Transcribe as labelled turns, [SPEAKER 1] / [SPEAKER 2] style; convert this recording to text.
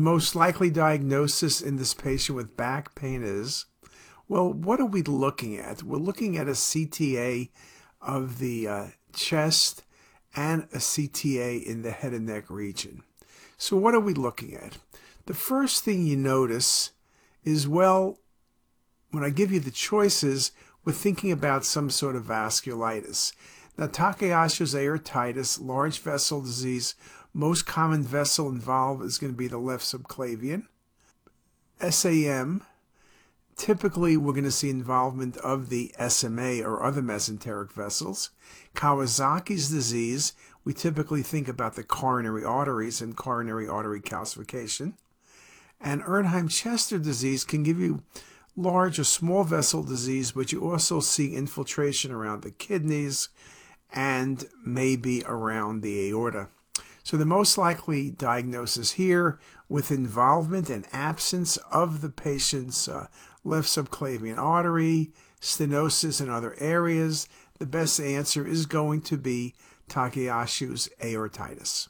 [SPEAKER 1] The most likely diagnosis in this patient with back pain is well, what are we looking at? We're looking at a CTA of the uh, chest and a CTA in the head and neck region. So, what are we looking at? The first thing you notice is well, when I give you the choices, we're thinking about some sort of vasculitis. Now, Takayasu's aortitis, large vessel disease, most common vessel involved is going to be the left subclavian. SAM, typically we're going to see involvement of the SMA or other mesenteric vessels. Kawasaki's disease, we typically think about the coronary arteries and coronary artery calcification. And Erdheim-Chester disease can give you large or small vessel disease, but you also see infiltration around the kidneys and maybe around the aorta. So the most likely diagnosis here with involvement and absence of the patient's uh, left subclavian artery, stenosis in other areas, the best answer is going to be Takayasu's aortitis.